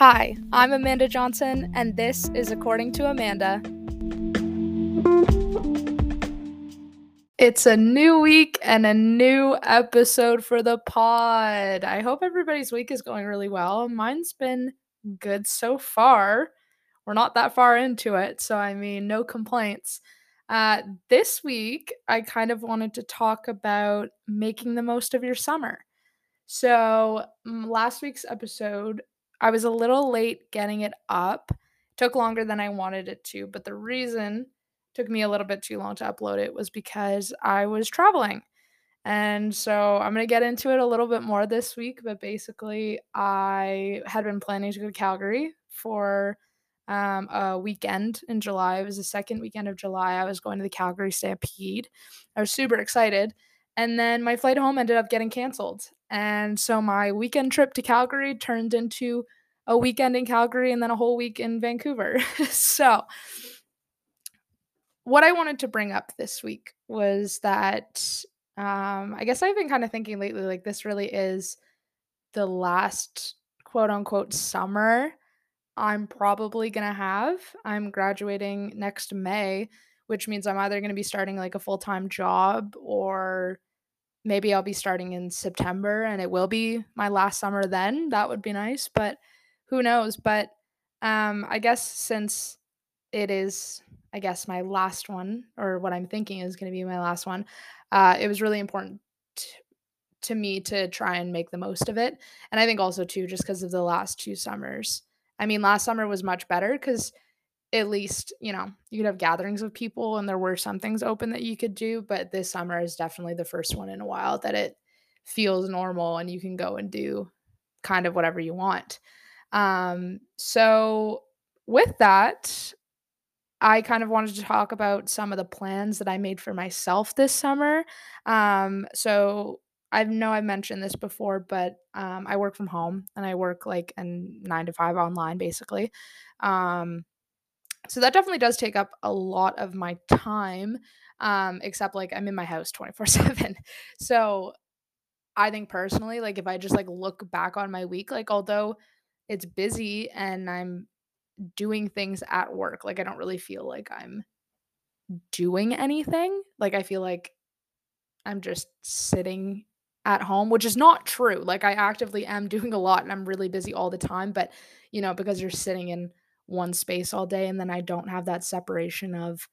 Hi, I'm Amanda Johnson, and this is According to Amanda. It's a new week and a new episode for the pod. I hope everybody's week is going really well. Mine's been good so far. We're not that far into it, so I mean, no complaints. Uh, this week, I kind of wanted to talk about making the most of your summer. So, last week's episode, I was a little late getting it up. took longer than I wanted it to, but the reason took me a little bit too long to upload it was because I was traveling. And so I'm going to get into it a little bit more this week, but basically, I had been planning to go to Calgary for um, a weekend in July. It was the second weekend of July. I was going to the Calgary Stampede. I was super excited. And then my flight home ended up getting canceled. And so my weekend trip to Calgary turned into a weekend in Calgary and then a whole week in Vancouver. so, what I wanted to bring up this week was that um, I guess I've been kind of thinking lately like this really is the last quote unquote summer I'm probably going to have. I'm graduating next May, which means I'm either going to be starting like a full time job or maybe I'll be starting in September and it will be my last summer then. That would be nice, but who knows? But um, I guess since it is, I guess, my last one, or what I'm thinking is going to be my last one, uh, it was really important. T- to me to try and make the most of it. And I think also too just because of the last two summers I mean, last summer was much better because at least, you know, you could have gatherings of people and there were some things open that you could do. But this summer is definitely the first one in a while that it feels normal and you can go and do kind of whatever you want. Um, so, with that, I kind of wanted to talk about some of the plans that I made for myself this summer. Um, so, I know I mentioned this before, but um, I work from home and I work like a nine to five online basically. Um, so that definitely does take up a lot of my time, um, except like I'm in my house 24 7. So I think personally, like if I just like look back on my week, like although it's busy and I'm doing things at work, like I don't really feel like I'm doing anything. Like I feel like I'm just sitting at home, which is not true. Like I actively am doing a lot and I'm really busy all the time, but you know, because you're sitting in one space all day and then I don't have that separation of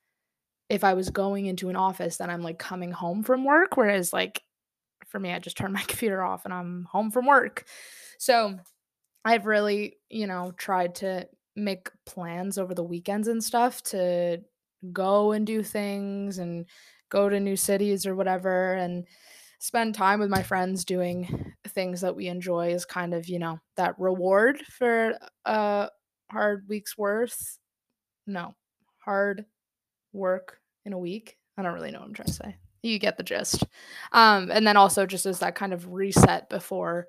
if I was going into an office then I'm like coming home from work whereas like for me I just turn my computer off and I'm home from work. So I've really, you know, tried to make plans over the weekends and stuff to go and do things and go to new cities or whatever and spend time with my friends doing things that we enjoy is kind of, you know, that reward for a hard week's worth. No, hard work in a week. I don't really know what I'm trying to say. You get the gist. Um, and then also just as that kind of reset before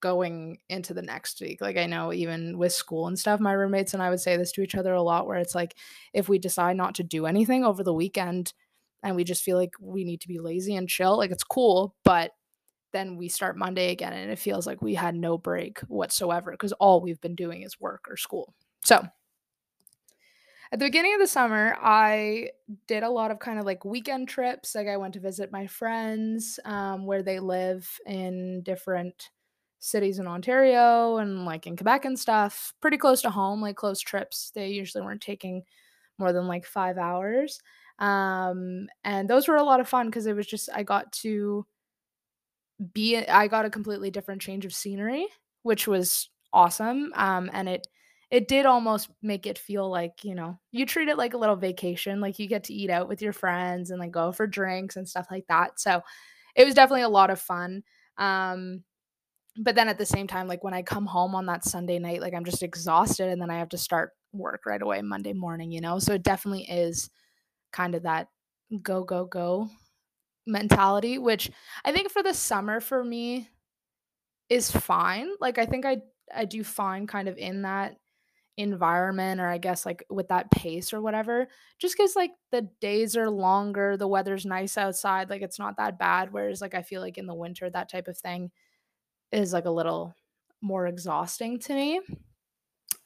going into the next week. Like I know even with school and stuff, my roommates and I would say this to each other a lot where it's like if we decide not to do anything over the weekend, and we just feel like we need to be lazy and chill. Like it's cool, but then we start Monday again and it feels like we had no break whatsoever because all we've been doing is work or school. So, at the beginning of the summer, I did a lot of kind of like weekend trips. Like I went to visit my friends um, where they live in different cities in Ontario and like in Quebec and stuff, pretty close to home, like close trips. They usually weren't taking more than like five hours. Um, and those were a lot of fun because it was just, I got to be, I got a completely different change of scenery, which was awesome. Um, and it, it did almost make it feel like, you know, you treat it like a little vacation, like you get to eat out with your friends and like go for drinks and stuff like that. So it was definitely a lot of fun. Um, but then at the same time, like when I come home on that Sunday night, like I'm just exhausted and then I have to start work right away Monday morning, you know? So it definitely is kind of that go, go, go mentality, which I think for the summer for me is fine. Like I think I I do fine kind of in that environment or I guess like with that pace or whatever. Just cuz like the days are longer, the weather's nice outside, like it's not that bad whereas like I feel like in the winter that type of thing is like a little more exhausting to me.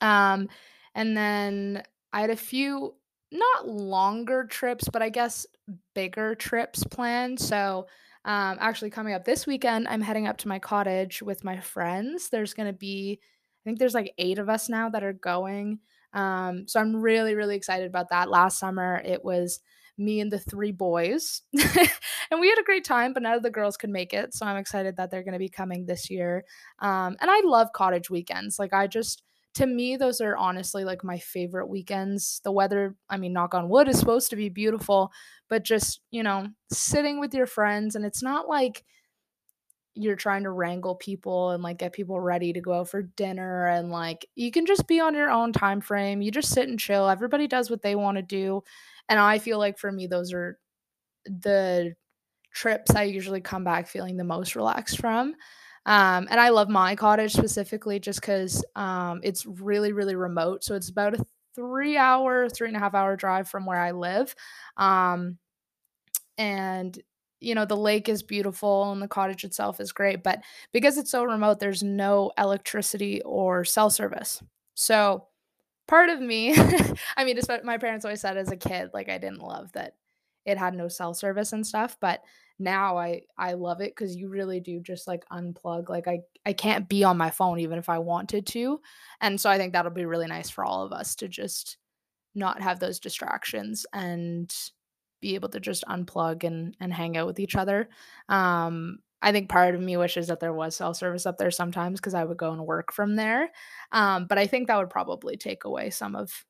Um, and then I had a few not longer trips, but I guess bigger trips planned. So, um, actually, coming up this weekend, I'm heading up to my cottage with my friends. There's going to be, I think there's like eight of us now that are going. Um, so I'm really, really excited about that. Last summer, it was me and the three boys, and we had a great time, but none of the girls could make it. So I'm excited that they're going to be coming this year. Um, and I love cottage weekends. Like, I just, to me, those are honestly like my favorite weekends. The weather, I mean, knock on wood, is supposed to be beautiful, but just, you know, sitting with your friends, and it's not like you're trying to wrangle people and like get people ready to go out for dinner and like you can just be on your own time frame. You just sit and chill. Everybody does what they want to do. And I feel like for me those are the trips I usually come back feeling the most relaxed from. Um, and I love my cottage specifically just because um, it's really, really remote. So it's about a three hour, three and a half hour drive from where I live. Um, and you know the lake is beautiful and the cottage itself is great but because it's so remote there's no electricity or cell service. So part of me i mean my parents always said as a kid like i didn't love that it had no cell service and stuff but now i i love it because you really do just like unplug like i i can't be on my phone even if i wanted to and so i think that'll be really nice for all of us to just not have those distractions and be able to just unplug and and hang out with each other. Um, I think part of me wishes that there was cell service up there sometimes because I would go and work from there. Um, but I think that would probably take away some of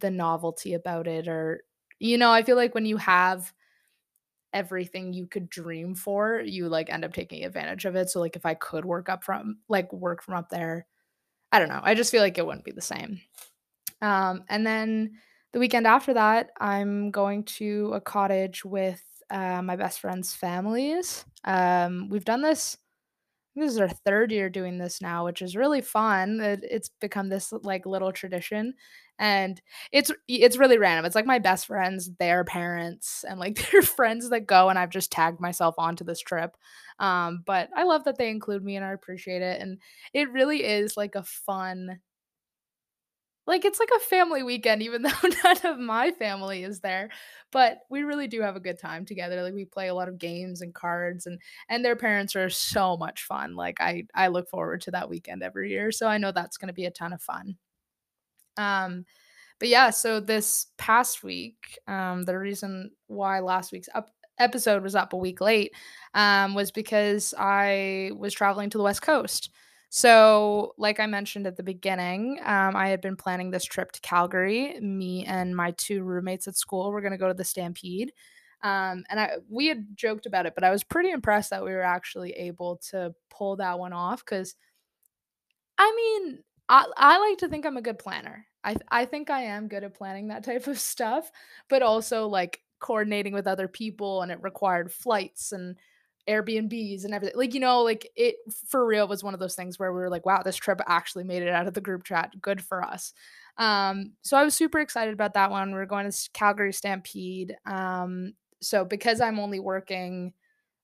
the novelty about it. Or, you know, I feel like when you have everything you could dream for, you like end up taking advantage of it. So, like, if I could work up from like work from up there, I don't know. I just feel like it wouldn't be the same. Um, and then the weekend after that, I'm going to a cottage with uh, my best friend's families. Um, we've done this. This is our third year doing this now, which is really fun. It, it's become this like little tradition, and it's it's really random. It's like my best friends, their parents, and like their friends that go, and I've just tagged myself onto this trip. Um, but I love that they include me, and I appreciate it. And it really is like a fun like, it's like a family weekend even though none of my family is there, but we really do have a good time together, like, we play a lot of games and cards, and and their parents are so much fun, like, I I look forward to that weekend every year, so I know that's gonna be a ton of fun. Um, but yeah, so this past week, um, the reason why last week's up episode was up a week late, um, was because I was traveling to the West Coast. So, like I mentioned at the beginning, um, I had been planning this trip to Calgary. Me and my two roommates at school were going to go to the Stampede. Um, and I we had joked about it, but I was pretty impressed that we were actually able to pull that one off because I mean, I I like to think I'm a good planner. I th- I think I am good at planning that type of stuff, but also like coordinating with other people and it required flights and Airbnbs and everything. Like, you know, like it for real was one of those things where we were like, wow, this trip actually made it out of the group chat. Good for us. Um, so I was super excited about that one. We are going to Calgary Stampede. Um, so because I'm only working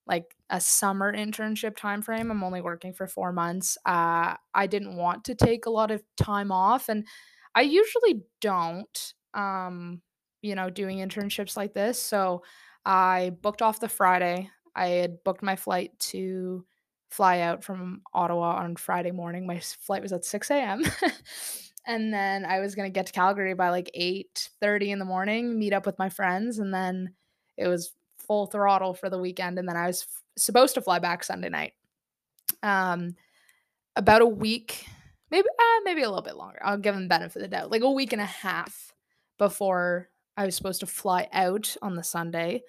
like a summer internship time frame. I'm only working for 4 months. Uh, I didn't want to take a lot of time off and I usually don't um, you know, doing internships like this. So I booked off the Friday. I had booked my flight to fly out from Ottawa on Friday morning. My flight was at 6 a.m. and then I was gonna get to Calgary by like 8 30 in the morning, meet up with my friends, and then it was full throttle for the weekend, and then I was f- supposed to fly back Sunday night. Um, about a week, maybe uh, maybe a little bit longer. I'll give them benefit of the doubt, like a week and a half before I was supposed to fly out on the Sunday.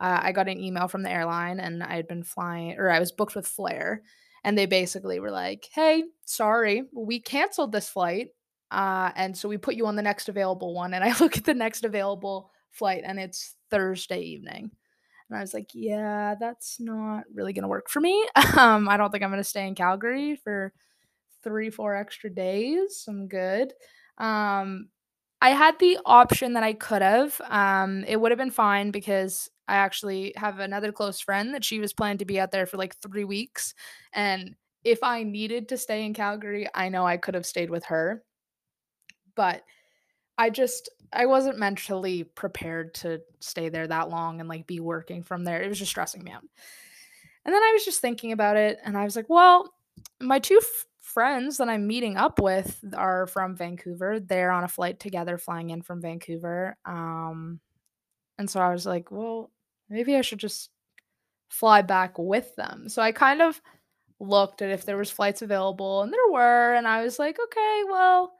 Uh, I got an email from the airline, and I had been flying, or I was booked with Flair, and they basically were like, "Hey, sorry, we canceled this flight, uh, and so we put you on the next available one." And I look at the next available flight, and it's Thursday evening. And I was like, yeah, that's not really going to work for me. Um, I don't think I'm going to stay in Calgary for three, four extra days. I'm good. Um, I had the option that I could have. Um, it would have been fine because I actually have another close friend that she was planning to be out there for like three weeks. And if I needed to stay in Calgary, I know I could have stayed with her. but I just I wasn't mentally prepared to stay there that long and like be working from there. It was just stressing me out. And then I was just thinking about it and I was like, well, my two f- friends that I'm meeting up with are from Vancouver. They're on a flight together flying in from Vancouver. Um and so I was like, well, maybe I should just fly back with them. So I kind of looked at if there was flights available and there were and I was like, okay, well,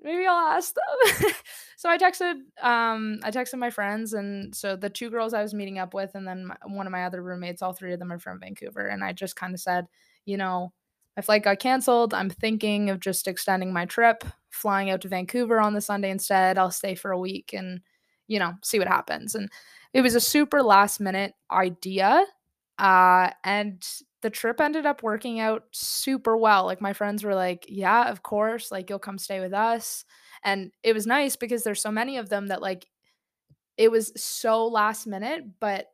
maybe I'll ask them. so I texted um I texted my friends and so the two girls I was meeting up with and then my, one of my other roommates, all three of them are from Vancouver and I just kind of said, you know, my flight got canceled. I'm thinking of just extending my trip, flying out to Vancouver on the Sunday instead. I'll stay for a week and you know, see what happens. And it was a super last minute idea. Uh and the trip ended up working out super well. Like my friends were like, "Yeah, of course, like you'll come stay with us." And it was nice because there's so many of them that like it was so last minute, but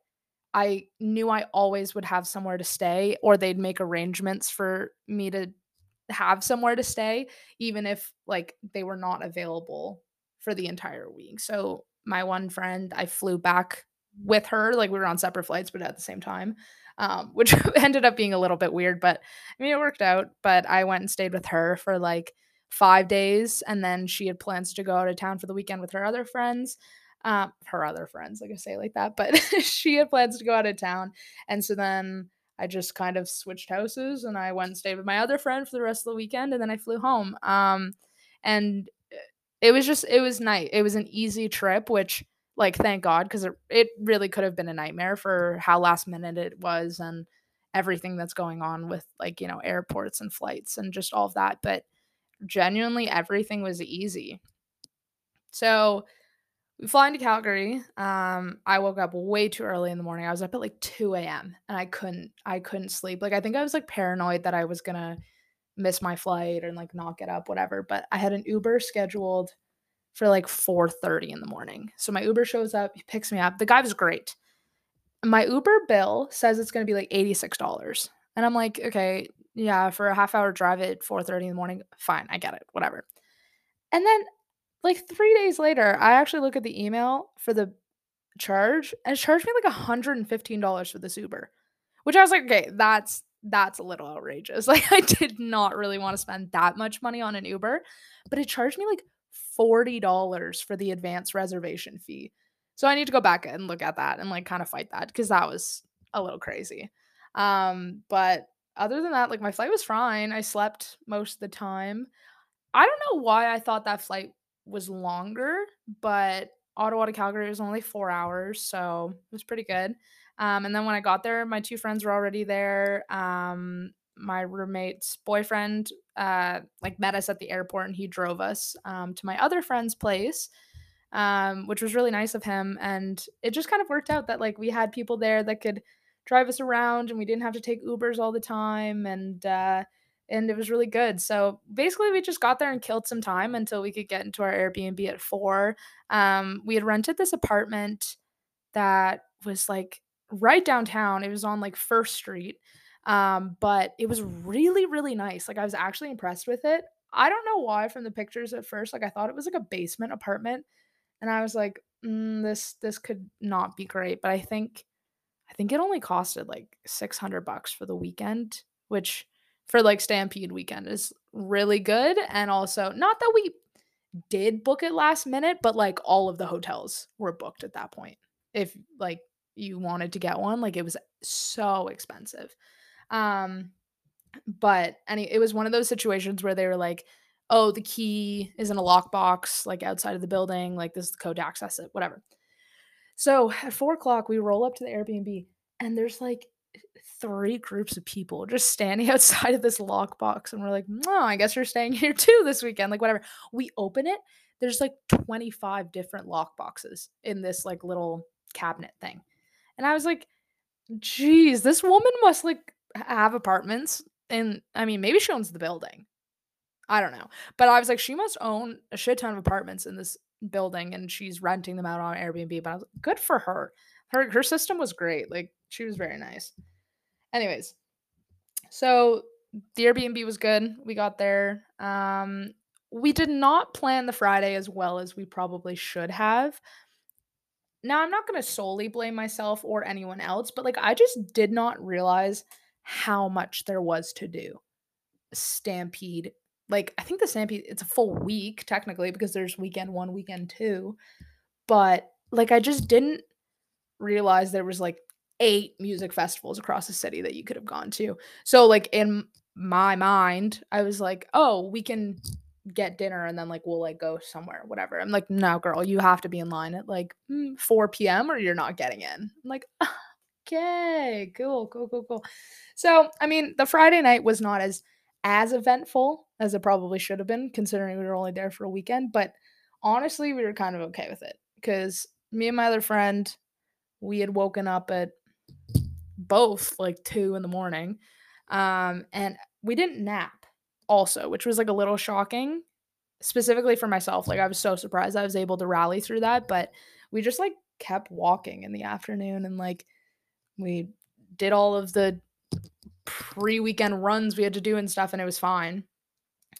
I knew I always would have somewhere to stay or they'd make arrangements for me to have somewhere to stay even if like they were not available for the entire week. So my one friend, I flew back with her like we were on separate flights but at the same time um, which ended up being a little bit weird, but I mean, it worked out. But I went and stayed with her for like five days, and then she had plans to go out of town for the weekend with her other friends. Um, her other friends, like I say like that, but she had plans to go out of town. And so then I just kind of switched houses and I went and stayed with my other friend for the rest of the weekend, and then I flew home. Um, and it was just, it was nice. It was an easy trip, which like thank god because it, it really could have been a nightmare for how last minute it was and everything that's going on with like you know airports and flights and just all of that but genuinely everything was easy so we fly into calgary um i woke up way too early in the morning i was up at like 2 a.m and i couldn't i couldn't sleep like i think i was like paranoid that i was gonna miss my flight and like not get up whatever but i had an uber scheduled for like 4:30 in the morning. So my Uber shows up, he picks me up. The guy was great. My Uber bill says it's to be like $86. And I'm like, okay, yeah, for a half hour drive at 4:30 in the morning, fine, I get it, whatever. And then like 3 days later, I actually look at the email for the charge and it charged me like $115 for this Uber. Which I was like, okay, that's that's a little outrageous. Like I did not really want to spend that much money on an Uber, but it charged me like $40 for the advance reservation fee. So I need to go back and look at that and like kind of fight that because that was a little crazy. Um, but other than that, like my flight was fine. I slept most of the time. I don't know why I thought that flight was longer, but Ottawa to Calgary was only four hours, so it was pretty good. Um, and then when I got there, my two friends were already there. Um, my roommate's boyfriend uh like met us at the airport and he drove us um to my other friend's place um which was really nice of him and it just kind of worked out that like we had people there that could drive us around and we didn't have to take Ubers all the time and uh and it was really good. So basically we just got there and killed some time until we could get into our Airbnb at 4. Um we had rented this apartment that was like right downtown. It was on like First Street um, but it was really, really nice. Like I was actually impressed with it. I don't know why from the pictures at first. Like I thought it was like a basement apartment, and I was like, mm, this this could not be great. But I think I think it only costed like six hundred bucks for the weekend, which for like Stampede weekend is really good. And also, not that we did book it last minute, but like all of the hotels were booked at that point. If like you wanted to get one, like it was so expensive. Um, but any it was one of those situations where they were like, oh, the key is in a lockbox, like outside of the building, like this is the code to access it, whatever. So at four o'clock, we roll up to the Airbnb, and there's like three groups of people just standing outside of this lockbox, and we're like, oh, I guess you're staying here too this weekend, like whatever. We open it, there's like 25 different lockboxes in this like little cabinet thing, and I was like, geez, this woman must like have apartments and I mean maybe she owns the building. I don't know. But I was like she must own a shit ton of apartments in this building and she's renting them out on Airbnb. But I was like, good for her. Her her system was great. Like she was very nice. Anyways, so the Airbnb was good. We got there. Um we did not plan the Friday as well as we probably should have. Now, I'm not going to solely blame myself or anyone else, but like I just did not realize how much there was to do. Stampede. Like I think the Stampede it's a full week technically because there's weekend 1, weekend 2. But like I just didn't realize there was like eight music festivals across the city that you could have gone to. So like in my mind, I was like, "Oh, we can get dinner and then like we'll like go somewhere, whatever." I'm like, "No, girl, you have to be in line at like mm, 4 p.m. or you're not getting in." I'm like, "Okay, cool, cool, cool, cool." So, I mean, the Friday night was not as as eventful as it probably should have been considering we were only there for a weekend, but honestly, we were kind of okay with it cuz me and my other friend we had woken up at both like 2 in the morning. Um, and we didn't nap also, which was like a little shocking, specifically for myself. Like I was so surprised I was able to rally through that, but we just like kept walking in the afternoon and like we did all of the pre-weekend runs we had to do and stuff and it was fine.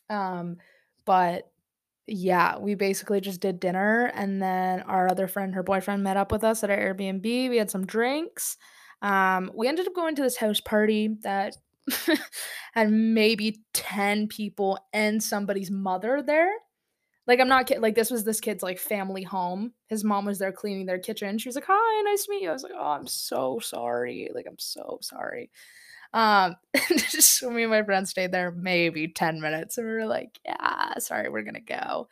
Um, but yeah, we basically just did dinner and then our other friend, her boyfriend met up with us at our Airbnb. We had some drinks. Um, we ended up going to this house party that had maybe 10 people and somebody's mother there. Like I'm not kidding. Like this was this kid's like family home. His mom was there cleaning their kitchen. She was like, "Hi, nice to meet you." I was like, "Oh, I'm so sorry. Like I'm so sorry." Um, so me and my friend stayed there maybe 10 minutes and we were like, yeah, sorry, we're gonna go.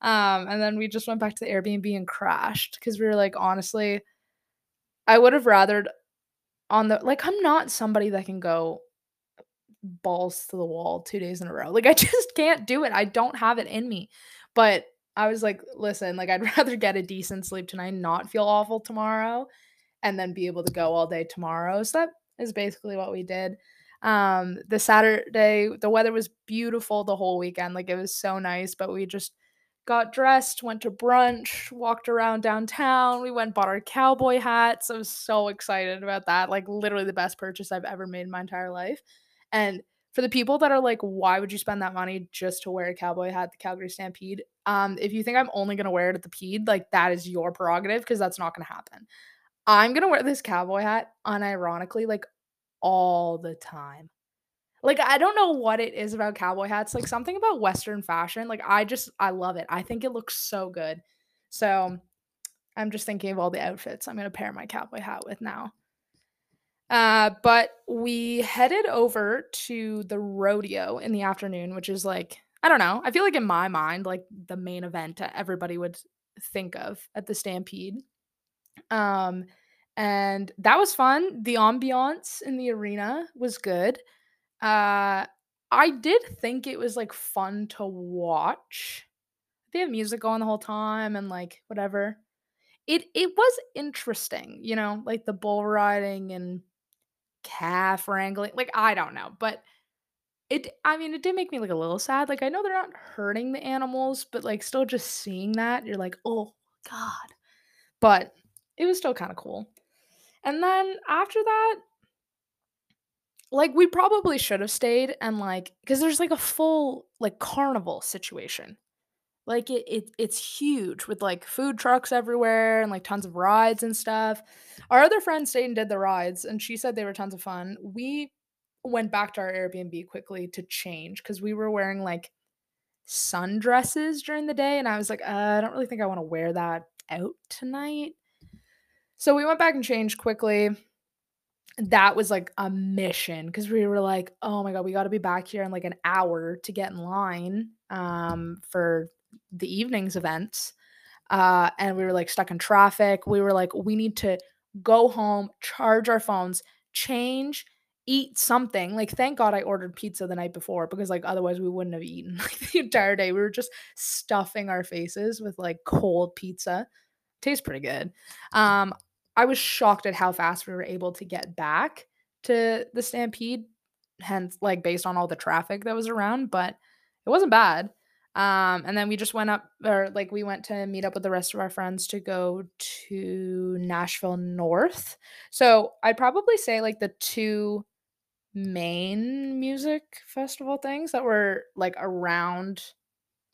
Um, and then we just went back to the Airbnb and crashed because we were like, honestly, I would have rathered on the like, I'm not somebody that can go balls to the wall two days in a row. Like, I just can't do it. I don't have it in me. But I was like, listen, like, I'd rather get a decent sleep tonight, not feel awful tomorrow, and then be able to go all day tomorrow. So that is basically what we did. Um, the Saturday, the weather was beautiful the whole weekend. Like it was so nice, but we just got dressed, went to brunch, walked around downtown. We went bought our cowboy hats. I was so excited about that. Like literally the best purchase I've ever made in my entire life. And for the people that are like, why would you spend that money just to wear a cowboy hat, the Calgary Stampede? Um, if you think I'm only gonna wear it at the Pede, like that is your prerogative because that's not gonna happen. I'm gonna wear this cowboy hat unironically, like all the time. Like I don't know what it is about cowboy hats, like something about Western fashion. Like I just I love it. I think it looks so good. So I'm just thinking of all the outfits I'm gonna pair my cowboy hat with now. Uh, but we headed over to the rodeo in the afternoon, which is like I don't know. I feel like in my mind, like the main event everybody would think of at the Stampede. Um, and that was fun. The ambiance in the arena was good. Uh, I did think it was like fun to watch. They have music going the whole time and like whatever. It it was interesting, you know, like the bull riding and calf wrangling. Like I don't know, but it I mean, it did make me like a little sad. Like I know they're not hurting the animals, but like still just seeing that, you're like, "Oh god." But it was still kind of cool. And then after that, like we probably should have stayed and like because there's like a full like carnival situation. Like it, it it's huge with like food trucks everywhere and like tons of rides and stuff. Our other friend stayed and did the rides and she said they were tons of fun. We went back to our Airbnb quickly to change because we were wearing like sundresses during the day and I was like, uh, I don't really think I want to wear that out tonight. So we went back and changed quickly. That was like a mission because we were like, oh my God, we got to be back here in like an hour to get in line um, for the evening's events. Uh, and we were like stuck in traffic. We were like, we need to go home, charge our phones, change, eat something. Like, thank God I ordered pizza the night before because, like, otherwise we wouldn't have eaten like the entire day. We were just stuffing our faces with like cold pizza. Tastes pretty good. Um, I was shocked at how fast we were able to get back to the Stampede, hence like based on all the traffic that was around, but it wasn't bad. Um, and then we just went up, or like we went to meet up with the rest of our friends to go to Nashville North. So I'd probably say like the two main music festival things that were like around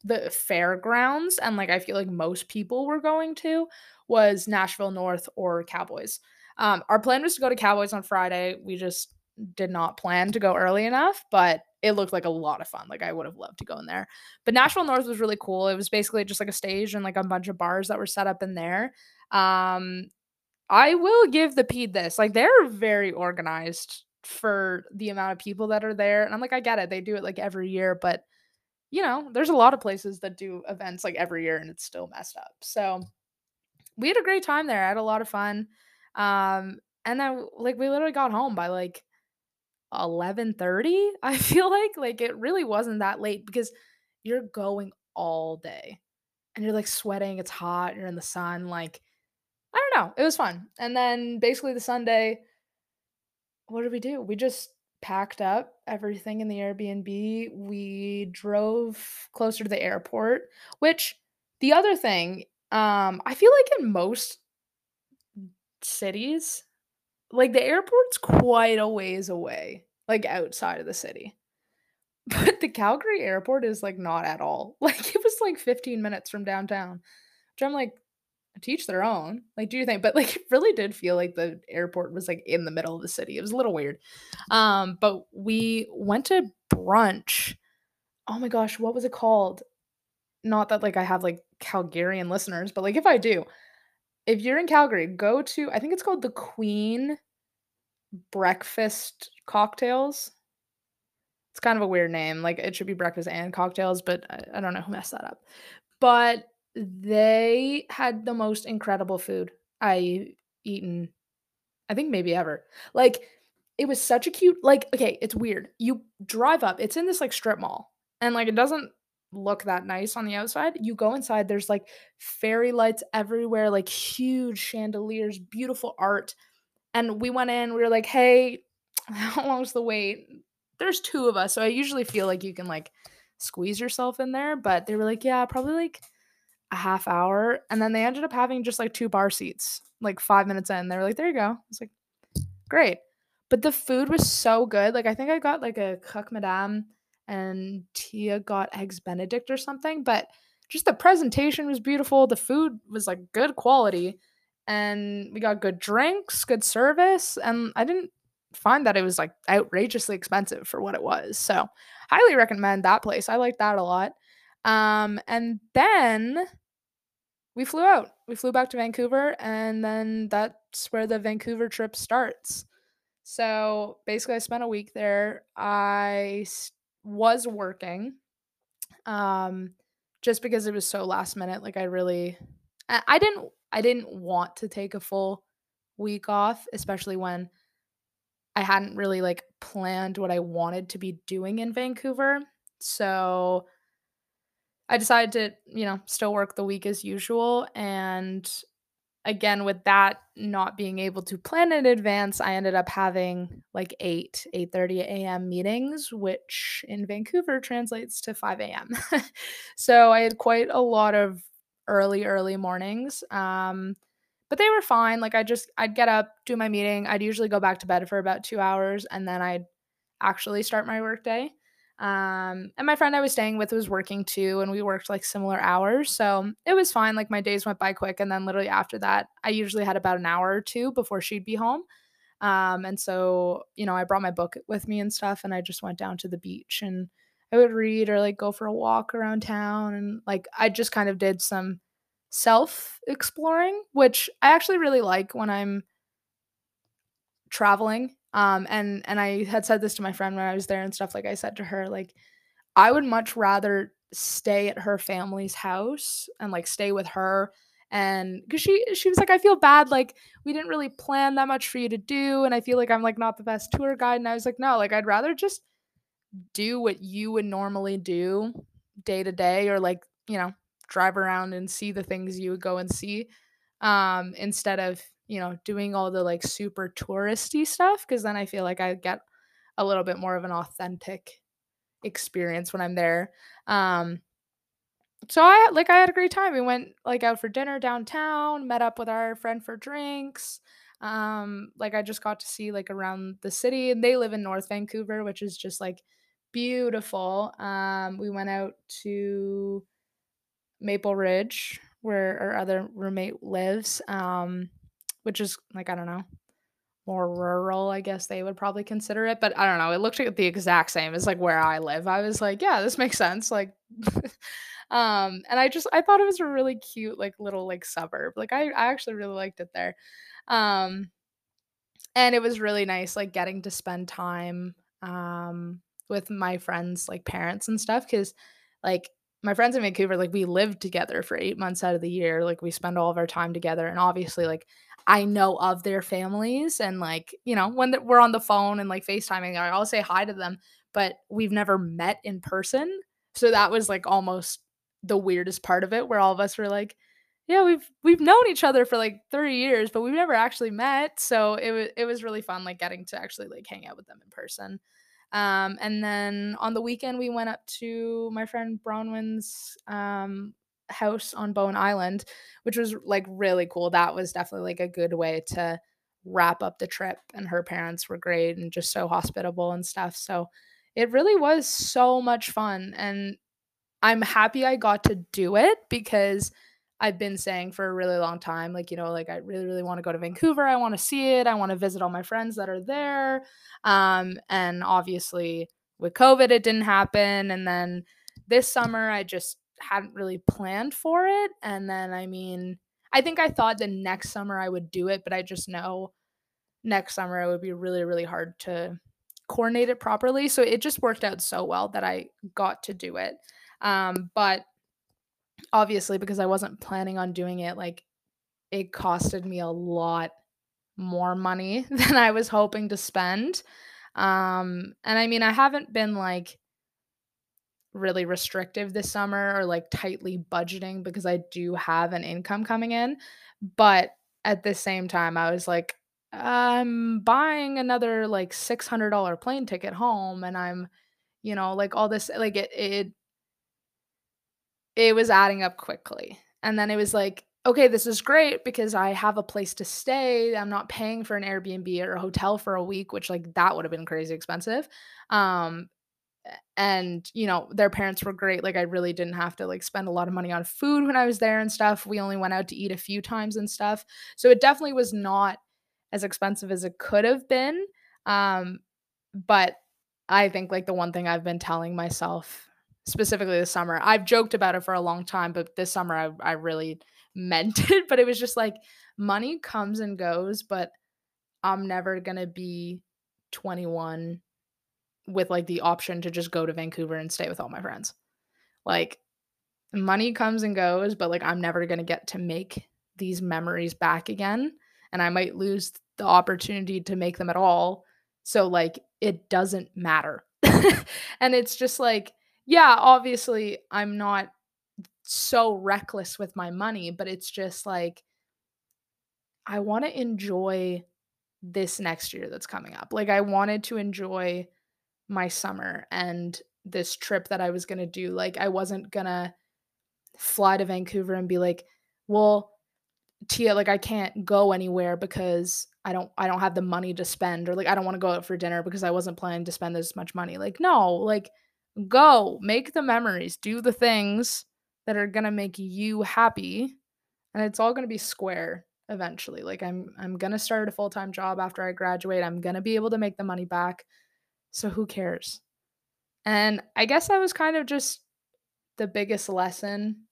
the fairgrounds and like I feel like most people were going to was Nashville North or Cowboys. Um, our plan was to go to Cowboys on Friday. We just did not plan to go early enough, but it looked like a lot of fun. Like I would have loved to go in there. But Nashville North was really cool. It was basically just like a stage and like a bunch of bars that were set up in there. Um, I will give the Pede this. Like they're very organized for the amount of people that are there. And I'm like, I get it. They do it like every year, but you know, there's a lot of places that do events like every year and it's still messed up. So we had a great time there. I had a lot of fun. Um, and then like we literally got home by like 11:30. I feel like like it really wasn't that late because you're going all day and you're like sweating, it's hot, you're in the sun like I don't know. It was fun. And then basically the Sunday what did we do? We just packed up everything in the Airbnb. We drove closer to the airport, which the other thing, um, I feel like in most cities, like the airport's quite a ways away, like outside of the city. But the Calgary airport is like not at all. Like it was like 15 minutes from downtown. Which I'm like, teach their own. Like, do you think? But like, it really did feel like the airport was like in the middle of the city. It was a little weird. Um, but we went to brunch. Oh my gosh, what was it called? Not that like I have like Calgarian listeners, but like if I do, if you're in Calgary, go to I think it's called the Queen Breakfast Cocktails. It's kind of a weird name. Like it should be breakfast and cocktails, but I, I don't know who messed that up. But they had the most incredible food I eaten, I think maybe ever. Like, it was such a cute like, okay, it's weird. You drive up, it's in this, like, strip mall, and, like, it doesn't look that nice on the outside. You go inside, there's, like, fairy lights everywhere, like, huge chandeliers, beautiful art, and we went in, we were like, "Hey, how long's the wait?" There's 2 of us, so I usually feel like you can, like, squeeze yourself in there, but they were like, "Yeah, probably, like, a half hour and then they ended up having just like two bar seats like five minutes in they were like there you go it's like great but the food was so good like i think i got like a croque madame and tia got eggs benedict or something but just the presentation was beautiful the food was like good quality and we got good drinks good service and i didn't find that it was like outrageously expensive for what it was so highly recommend that place i like that a lot um and then we flew out. We flew back to Vancouver, and then that's where the Vancouver trip starts. So basically, I spent a week there. I was working, um, just because it was so last minute. Like I really, I, I didn't, I didn't want to take a full week off, especially when I hadn't really like planned what I wanted to be doing in Vancouver. So I decided to, you know, still work the week as usual. And again, with that not being able to plan in advance, I ended up having like 8, 8:30 a.m. meetings, which in Vancouver translates to 5 a.m. so I had quite a lot of early, early mornings. Um, but they were fine. Like I just I'd get up, do my meeting. I'd usually go back to bed for about two hours and then I'd actually start my workday. Um, and my friend I was staying with was working too, and we worked like similar hours. So it was fine. Like my days went by quick. And then literally after that, I usually had about an hour or two before she'd be home. Um, and so, you know, I brought my book with me and stuff, and I just went down to the beach and I would read or like go for a walk around town. And like I just kind of did some self exploring, which I actually really like when I'm traveling um, and and I had said this to my friend when I was there and stuff. Like I said to her, like I would much rather stay at her family's house and like stay with her and because she she was like i feel bad like we didn't really plan that much for you to do and i feel like i'm like not the best tour guide and i was like no like i'd rather just do what you would normally do day to day or like you know drive around and see the things you would go and see um instead of you know, doing all the like super touristy stuff because then I feel like I get a little bit more of an authentic experience when I'm there. Um so I like I had a great time. We went like out for dinner downtown, met up with our friend for drinks. Um like I just got to see like around the city and they live in North Vancouver, which is just like beautiful. Um we went out to Maple Ridge, where our other roommate lives, um, which is like I don't know, more rural, I guess they would probably consider it. But I don't know. It looked like the exact same as like where I live. I was like, yeah, this makes sense. Like, um, and I just I thought it was a really cute like little like suburb. Like I I actually really liked it there. Um, and it was really nice like getting to spend time um with my friends like parents and stuff because like my friends in Vancouver, like we lived together for eight months out of the year. Like we spend all of our time together. And obviously, like I know of their families. And like, you know, when we're on the phone and like FaceTiming, I'll say hi to them, but we've never met in person. So that was like almost the weirdest part of it where all of us were like, yeah, we've we've known each other for like 30 years, but we've never actually met. So it was it was really fun like getting to actually like hang out with them in person. Um, and then on the weekend, we went up to my friend Bronwyn's um, house on Bowen Island, which was like really cool. That was definitely like a good way to wrap up the trip. And her parents were great and just so hospitable and stuff. So it really was so much fun. And I'm happy I got to do it because I've been saying for a really long time. Like, you know, like I really, really want to go to Vancouver. I want to see it. I want to visit all my friends that are there. Um, and obviously with COVID, it didn't happen. And then this summer, I just hadn't really planned for it. And then, I mean, I think I thought the next summer I would do it, but I just know next summer it would be really, really hard to coordinate it properly. So it just worked out so well that I got to do it. Um, but obviously because I wasn't planning on doing it, like it costed me a lot more money than I was hoping to spend. Um, and I mean, I haven't been like really restrictive this summer or like tightly budgeting because I do have an income coming in. But at the same time, I was like, I'm buying another like $600 plane ticket home and I'm, you know, like all this, like it, it it was adding up quickly. And then it was like, okay, this is great because I have a place to stay. I'm not paying for an Airbnb or a hotel for a week, which like that would have been crazy expensive. Um and you know, their parents were great. Like I really didn't have to like spend a lot of money on food when I was there and stuff. We only went out to eat a few times and stuff. So it definitely was not as expensive as it could have been. Um but I think like the one thing I've been telling myself specifically this summer. I've joked about it for a long time, but this summer I, I really meant it. But it was just like money comes and goes, but I'm never gonna be 21 with like the option to just go to Vancouver and stay with all my friends. Like money comes and goes, but like I'm never gonna get to make these memories back again. And I might lose the opportunity to make them at all. So like it doesn't matter. and it's just like yeah, obviously I'm not so reckless with my money, but it's just like I want to enjoy this next year that's coming up. Like I wanted to enjoy my summer and this trip that I was going to do. Like I wasn't going to fly to Vancouver and be like, "Well, Tia, like I can't go anywhere because I don't I don't have the money to spend or like I don't want to go out for dinner because I wasn't planning to spend this much money." Like no, like Go, make the memories, do the things that are going to make you happy, and it's all going to be square eventually. Like I'm I'm going to start a full-time job after I graduate. I'm going to be able to make the money back. So who cares? And I guess that was kind of just the biggest lesson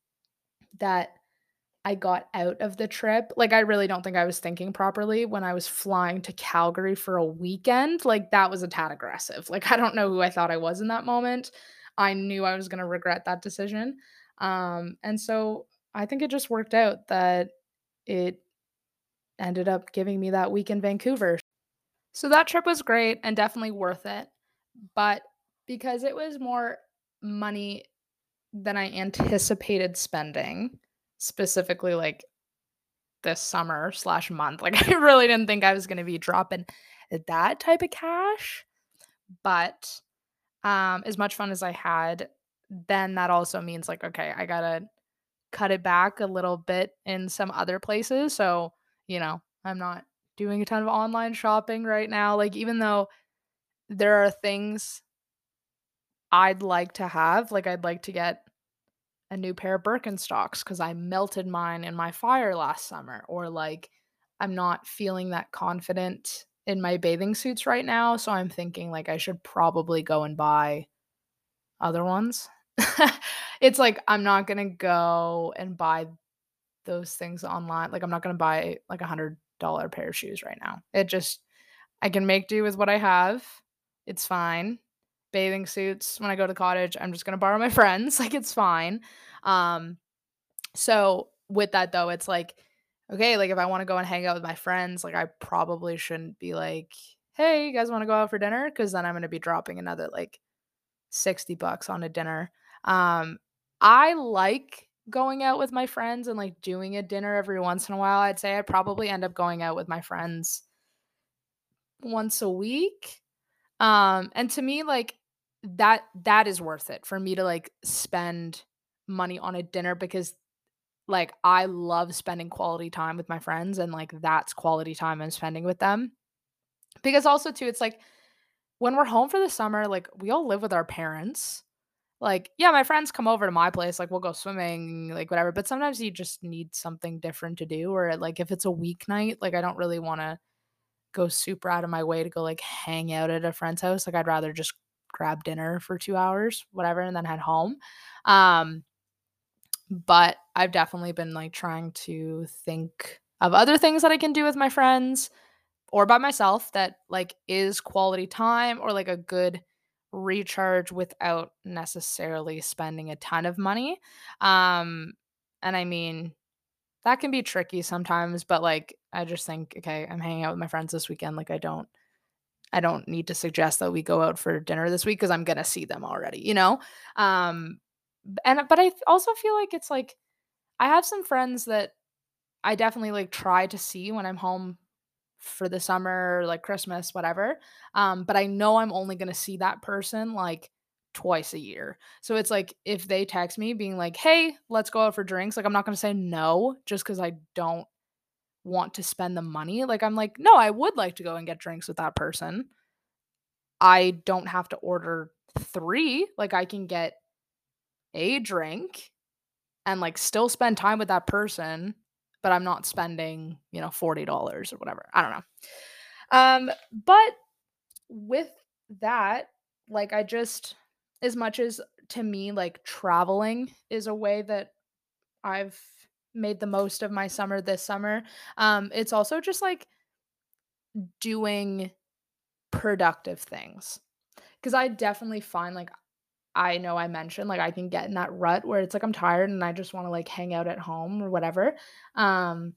that I got out of the trip. Like, I really don't think I was thinking properly when I was flying to Calgary for a weekend. Like, that was a tad aggressive. Like, I don't know who I thought I was in that moment. I knew I was going to regret that decision. Um, and so I think it just worked out that it ended up giving me that week in Vancouver. So that trip was great and definitely worth it. But because it was more money than I anticipated spending, specifically like this summer slash month. Like I really didn't think I was gonna be dropping that type of cash. But um as much fun as I had, then that also means like, okay, I gotta cut it back a little bit in some other places. So, you know, I'm not doing a ton of online shopping right now. Like even though there are things I'd like to have, like I'd like to get a new pair of Birkenstocks cuz I melted mine in my fire last summer or like I'm not feeling that confident in my bathing suits right now, so I'm thinking like I should probably go and buy other ones. it's like I'm not going to go and buy those things online. Like I'm not going to buy like a $100 pair of shoes right now. It just I can make do with what I have. It's fine. Bathing suits when I go to the cottage, I'm just to borrow my friends. Like it's fine. Um so with that though, it's like okay, like if I want to go and hang out with my friends, like I probably shouldn't be like, "Hey, you guys want to go out for dinner?" cuz then I'm to be dropping another like 60 bucks on a dinner. Um I like going out with my friends and like doing a dinner every once in a while. I'd say I'd probably end up going out with my friends once a week. Um and to me like that that is worth it for me to like spend money on a dinner because like I love spending quality time with my friends and like that's quality time I'm spending with them. Because also too it's like when we're home for the summer like we all live with our parents. Like yeah, my friends come over to my place like we'll go swimming like whatever, but sometimes you just need something different to do or like if it's a weeknight like I don't really want to go super out of my way to go like hang out at a friend's house. Like I'd rather just grab dinner for 2 hours, whatever, and then head home. Um, but I've definitely been like trying to think of other things that I can do with my friends or by myself that like is quality time or like a good recharge without necessarily spending a ton of money. Um, and I mean, that can be tricky sometimes, but like I just think, okay, I'm hanging out with my friends this weekend. Like I don't I don't need to suggest that we go out for dinner this week because I'm gonna see them already, you know? Um and but I also feel like it's like I have some friends that I definitely like try to see when I'm home for the summer, like Christmas, whatever. Um, but I know I'm only gonna see that person like twice a year. So it's like if they text me being like, "Hey, let's go out for drinks," like I'm not gonna say no just because I don't want to spend the money. Like I'm like, no, I would like to go and get drinks with that person. I don't have to order three. Like I can get a drink and like still spend time with that person, but I'm not spending, you know, $40 or whatever. I don't know. Um, but with that, like I just as much as to me like traveling is a way that I've made the most of my summer this summer. Um, it's also just like doing productive things. Cause I definitely find like I know I mentioned like I can get in that rut where it's like I'm tired and I just want to like hang out at home or whatever. Um,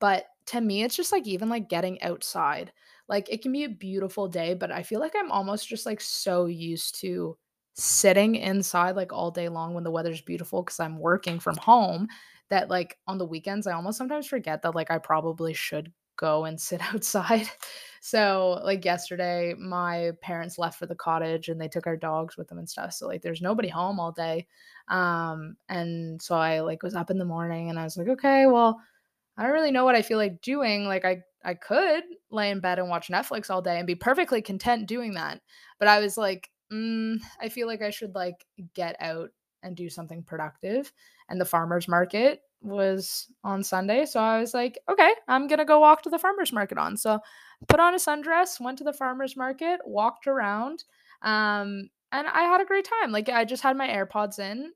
but to me, it's just like even like getting outside. Like it can be a beautiful day, but I feel like I'm almost just like so used to sitting inside like all day long when the weather's beautiful because I'm working from home that like on the weekends I almost sometimes forget that like I probably should go and sit outside. So like yesterday my parents left for the cottage and they took our dogs with them and stuff. So like there's nobody home all day. Um and so I like was up in the morning and I was like, okay, well, I don't really know what I feel like doing. Like I I could lay in bed and watch Netflix all day and be perfectly content doing that. But I was like, mm, I feel like I should like get out and do something productive. And the farmer's market was on Sunday. So I was like, okay, I'm going to go walk to the farmer's market on. So put on a sundress, went to the farmer's market, walked around. Um, and I had a great time. Like I just had my AirPods in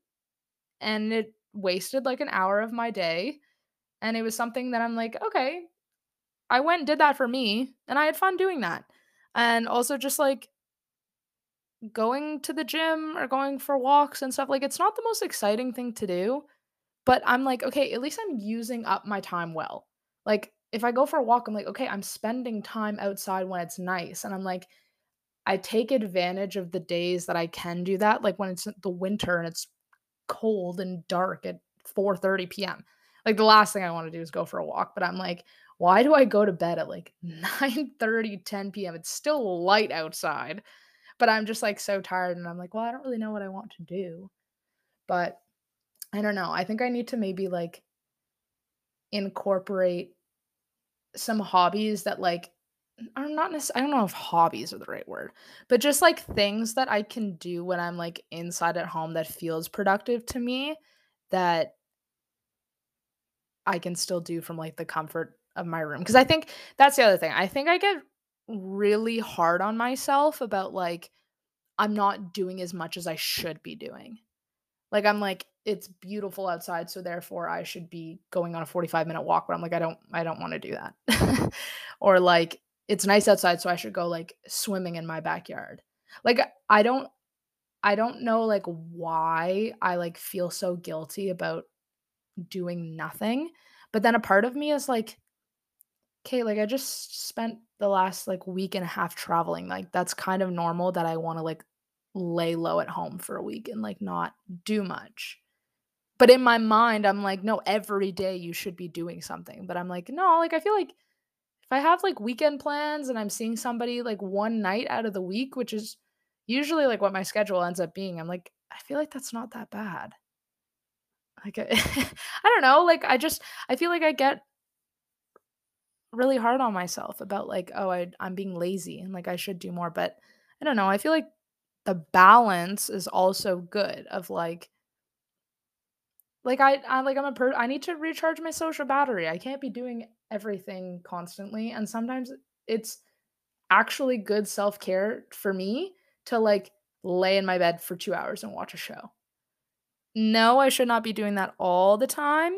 and it wasted like an hour of my day. And it was something that I'm like, okay, I went and did that for me and I had fun doing that. And also just like going to the gym or going for walks and stuff like it's not the most exciting thing to do but i'm like okay at least i'm using up my time well like if i go for a walk i'm like okay i'm spending time outside when it's nice and i'm like i take advantage of the days that i can do that like when it's the winter and it's cold and dark at 4:30 p.m. like the last thing i want to do is go for a walk but i'm like why do i go to bed at like 9 30 10 p.m it's still light outside but I'm just like so tired and I'm like, well, I don't really know what I want to do. But I don't know. I think I need to maybe like incorporate some hobbies that like are not necessarily, I don't know if hobbies are the right word, but just like things that I can do when I'm like inside at home that feels productive to me. that I can still do from like the comfort of my room. Cause I think that's the other thing. I think I get really hard on myself about like I'm not doing as much as I should be doing. Like I'm like it's beautiful outside so therefore I should be going on a 45 minute walk but I'm like I don't I don't want to do that. or like it's nice outside so I should go like swimming in my backyard. Like I don't I don't know like why I like feel so guilty about doing nothing. But then a part of me is like, okay, like I just spent the last like week and a half traveling. Like that's kind of normal that I want to like lay low at home for a week and like not do much. But in my mind, I'm like, no, every day you should be doing something. But I'm like, no, like I feel like if I have like weekend plans and I'm seeing somebody like one night out of the week, which is usually like what my schedule ends up being, I'm like, I feel like that's not that bad. Like I, I don't know, like I just I feel like I get really hard on myself about like, oh, I I'm being lazy and like I should do more, but I don't know. I feel like the balance is also good of like like I, I like I'm a per I need to recharge my social battery. I can't be doing everything constantly and sometimes it's actually good self-care for me to like lay in my bed for 2 hours and watch a show. No, I should not be doing that all the time.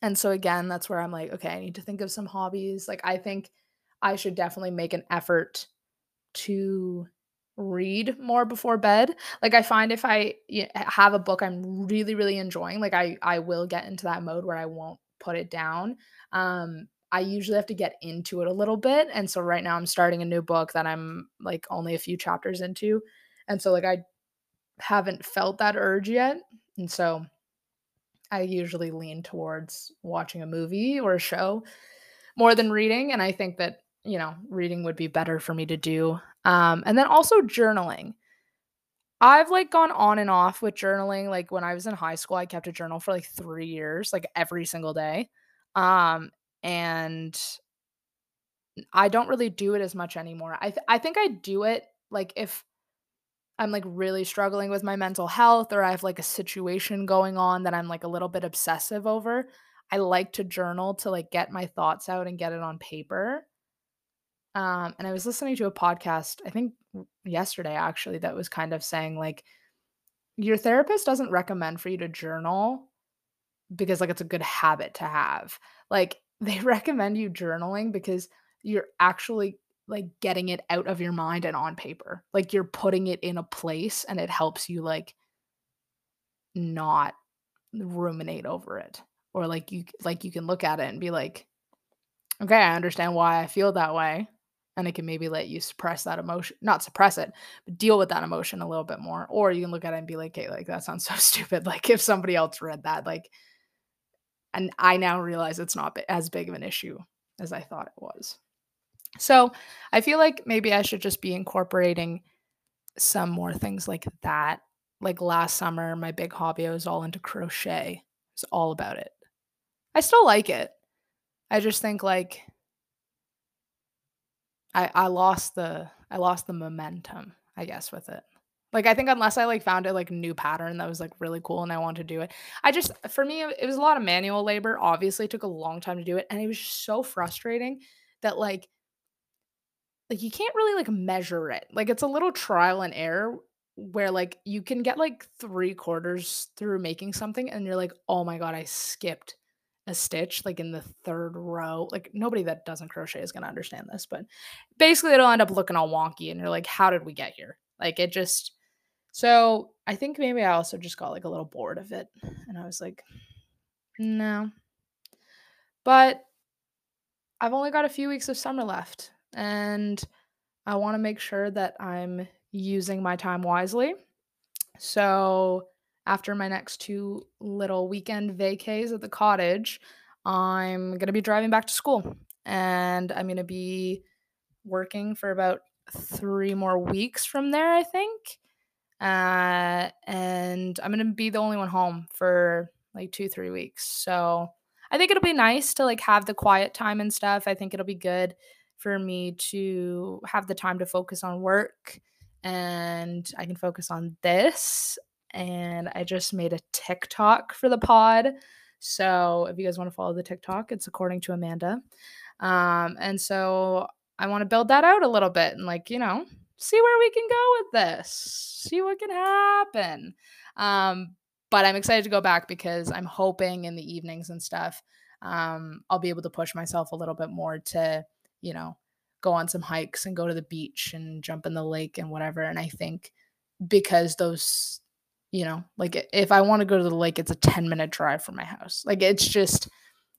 And so again, that's where I'm like, okay, I need to think of some hobbies. Like I think I should definitely make an effort to read more before bed. Like I find if I have a book I'm really really enjoying, like I I will get into that mode where I won't put it down. Um I usually have to get into it a little bit and so right now I'm starting a new book that I'm like only a few chapters into. And so like I haven't felt that urge yet. And so I usually lean towards watching a movie or a show more than reading and I think that you know, reading would be better for me to do. Um, and then also journaling. I've like gone on and off with journaling. Like when I was in high school, I kept a journal for like three years, like every single day. Um, and I don't really do it as much anymore. I th- I think I do it like if I'm like really struggling with my mental health or I have like a situation going on that I'm like a little bit obsessive over. I like to journal to like get my thoughts out and get it on paper. Um, and I was listening to a podcast, I think yesterday actually, that was kind of saying like your therapist doesn't recommend for you to journal because like it's a good habit to have. Like they recommend you journaling because you're actually like getting it out of your mind and on paper. Like you're putting it in a place and it helps you like not ruminate over it. Or like you like you can look at it and be like, okay, I understand why I feel that way and it can maybe let you suppress that emotion not suppress it but deal with that emotion a little bit more or you can look at it and be like hey like that sounds so stupid like if somebody else read that like and i now realize it's not as big of an issue as i thought it was. So i feel like maybe i should just be incorporating some more things like that like last summer my big hobby i was all into crochet it's all about it. I still like it. I just think like I I lost the I lost the momentum, I guess, with it. Like I think unless I like found a like new pattern that was like really cool and I wanted to do it. I just for me it was a lot of manual labor. Obviously, it took a long time to do it and it was just so frustrating that like like you can't really like measure it. Like it's a little trial and error where like you can get like 3 quarters through making something and you're like, "Oh my god, I skipped a stitch like in the third row. Like nobody that doesn't crochet is going to understand this, but basically it'll end up looking all wonky and you're like how did we get here? Like it just so I think maybe I also just got like a little bored of it and I was like no. But I've only got a few weeks of summer left and I want to make sure that I'm using my time wisely. So after my next two little weekend vacays at the cottage, I'm going to be driving back to school and I'm going to be working for about three more weeks from there, I think. Uh, and I'm going to be the only one home for like two, three weeks. So I think it'll be nice to like have the quiet time and stuff. I think it'll be good for me to have the time to focus on work and I can focus on this and I just made a TikTok for the pod. So if you guys want to follow the TikTok, it's according to Amanda. Um, and so I want to build that out a little bit and like, you know, see where we can go with this, see what can happen. Um, but I'm excited to go back because I'm hoping in the evenings and stuff, um, I'll be able to push myself a little bit more to, you know, go on some hikes and go to the beach and jump in the lake and whatever. And I think because those, you know, like if I want to go to the lake, it's a 10 minute drive from my house. Like it's just,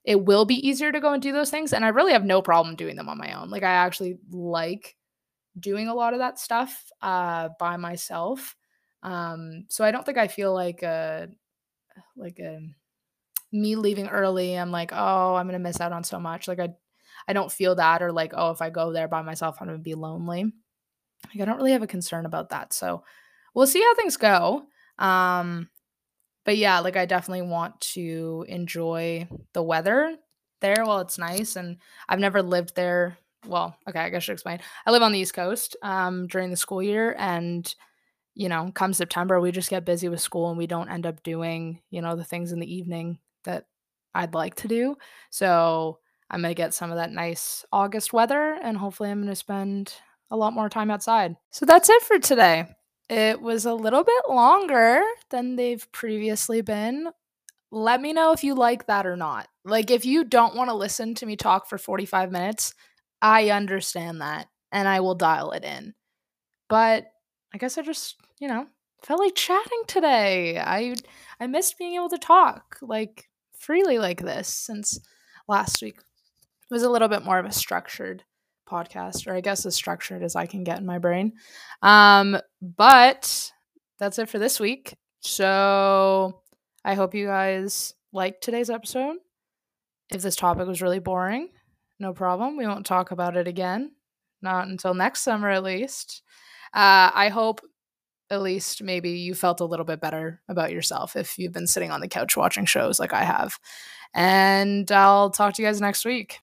it will be easier to go and do those things. And I really have no problem doing them on my own. Like I actually like doing a lot of that stuff uh, by myself. Um, so I don't think I feel like a like a me leaving early. I'm like, oh, I'm gonna miss out on so much. Like I, I don't feel that, or like, oh, if I go there by myself, I'm gonna be lonely. Like I don't really have a concern about that. So we'll see how things go. Um, but yeah, like I definitely want to enjoy the weather there while it's nice. And I've never lived there. Well, okay, I guess I should explain. I live on the East Coast um, during the school year, and you know, come September, we just get busy with school and we don't end up doing, you know, the things in the evening that I'd like to do. So I'm going to get some of that nice August weather and hopefully I'm going to spend a lot more time outside. So that's it for today. It was a little bit longer than they've previously been. Let me know if you like that or not. Like, if you don't want to listen to me talk for 45 minutes, I understand that and I will dial it in. But I guess I just, you know, felt like chatting today. I I missed being able to talk like freely like this since last week. Was a little bit more of a structured podcast, or I guess as structured as I can get in my brain. Um, but that's it for this week. So I hope you guys liked today's episode. If this topic was really boring, no problem. We won't talk about it again. Not until next summer, at least. Uh, I hope at least maybe you felt a little bit better about yourself if you've been sitting on the couch watching shows like I have. And I'll talk to you guys next week.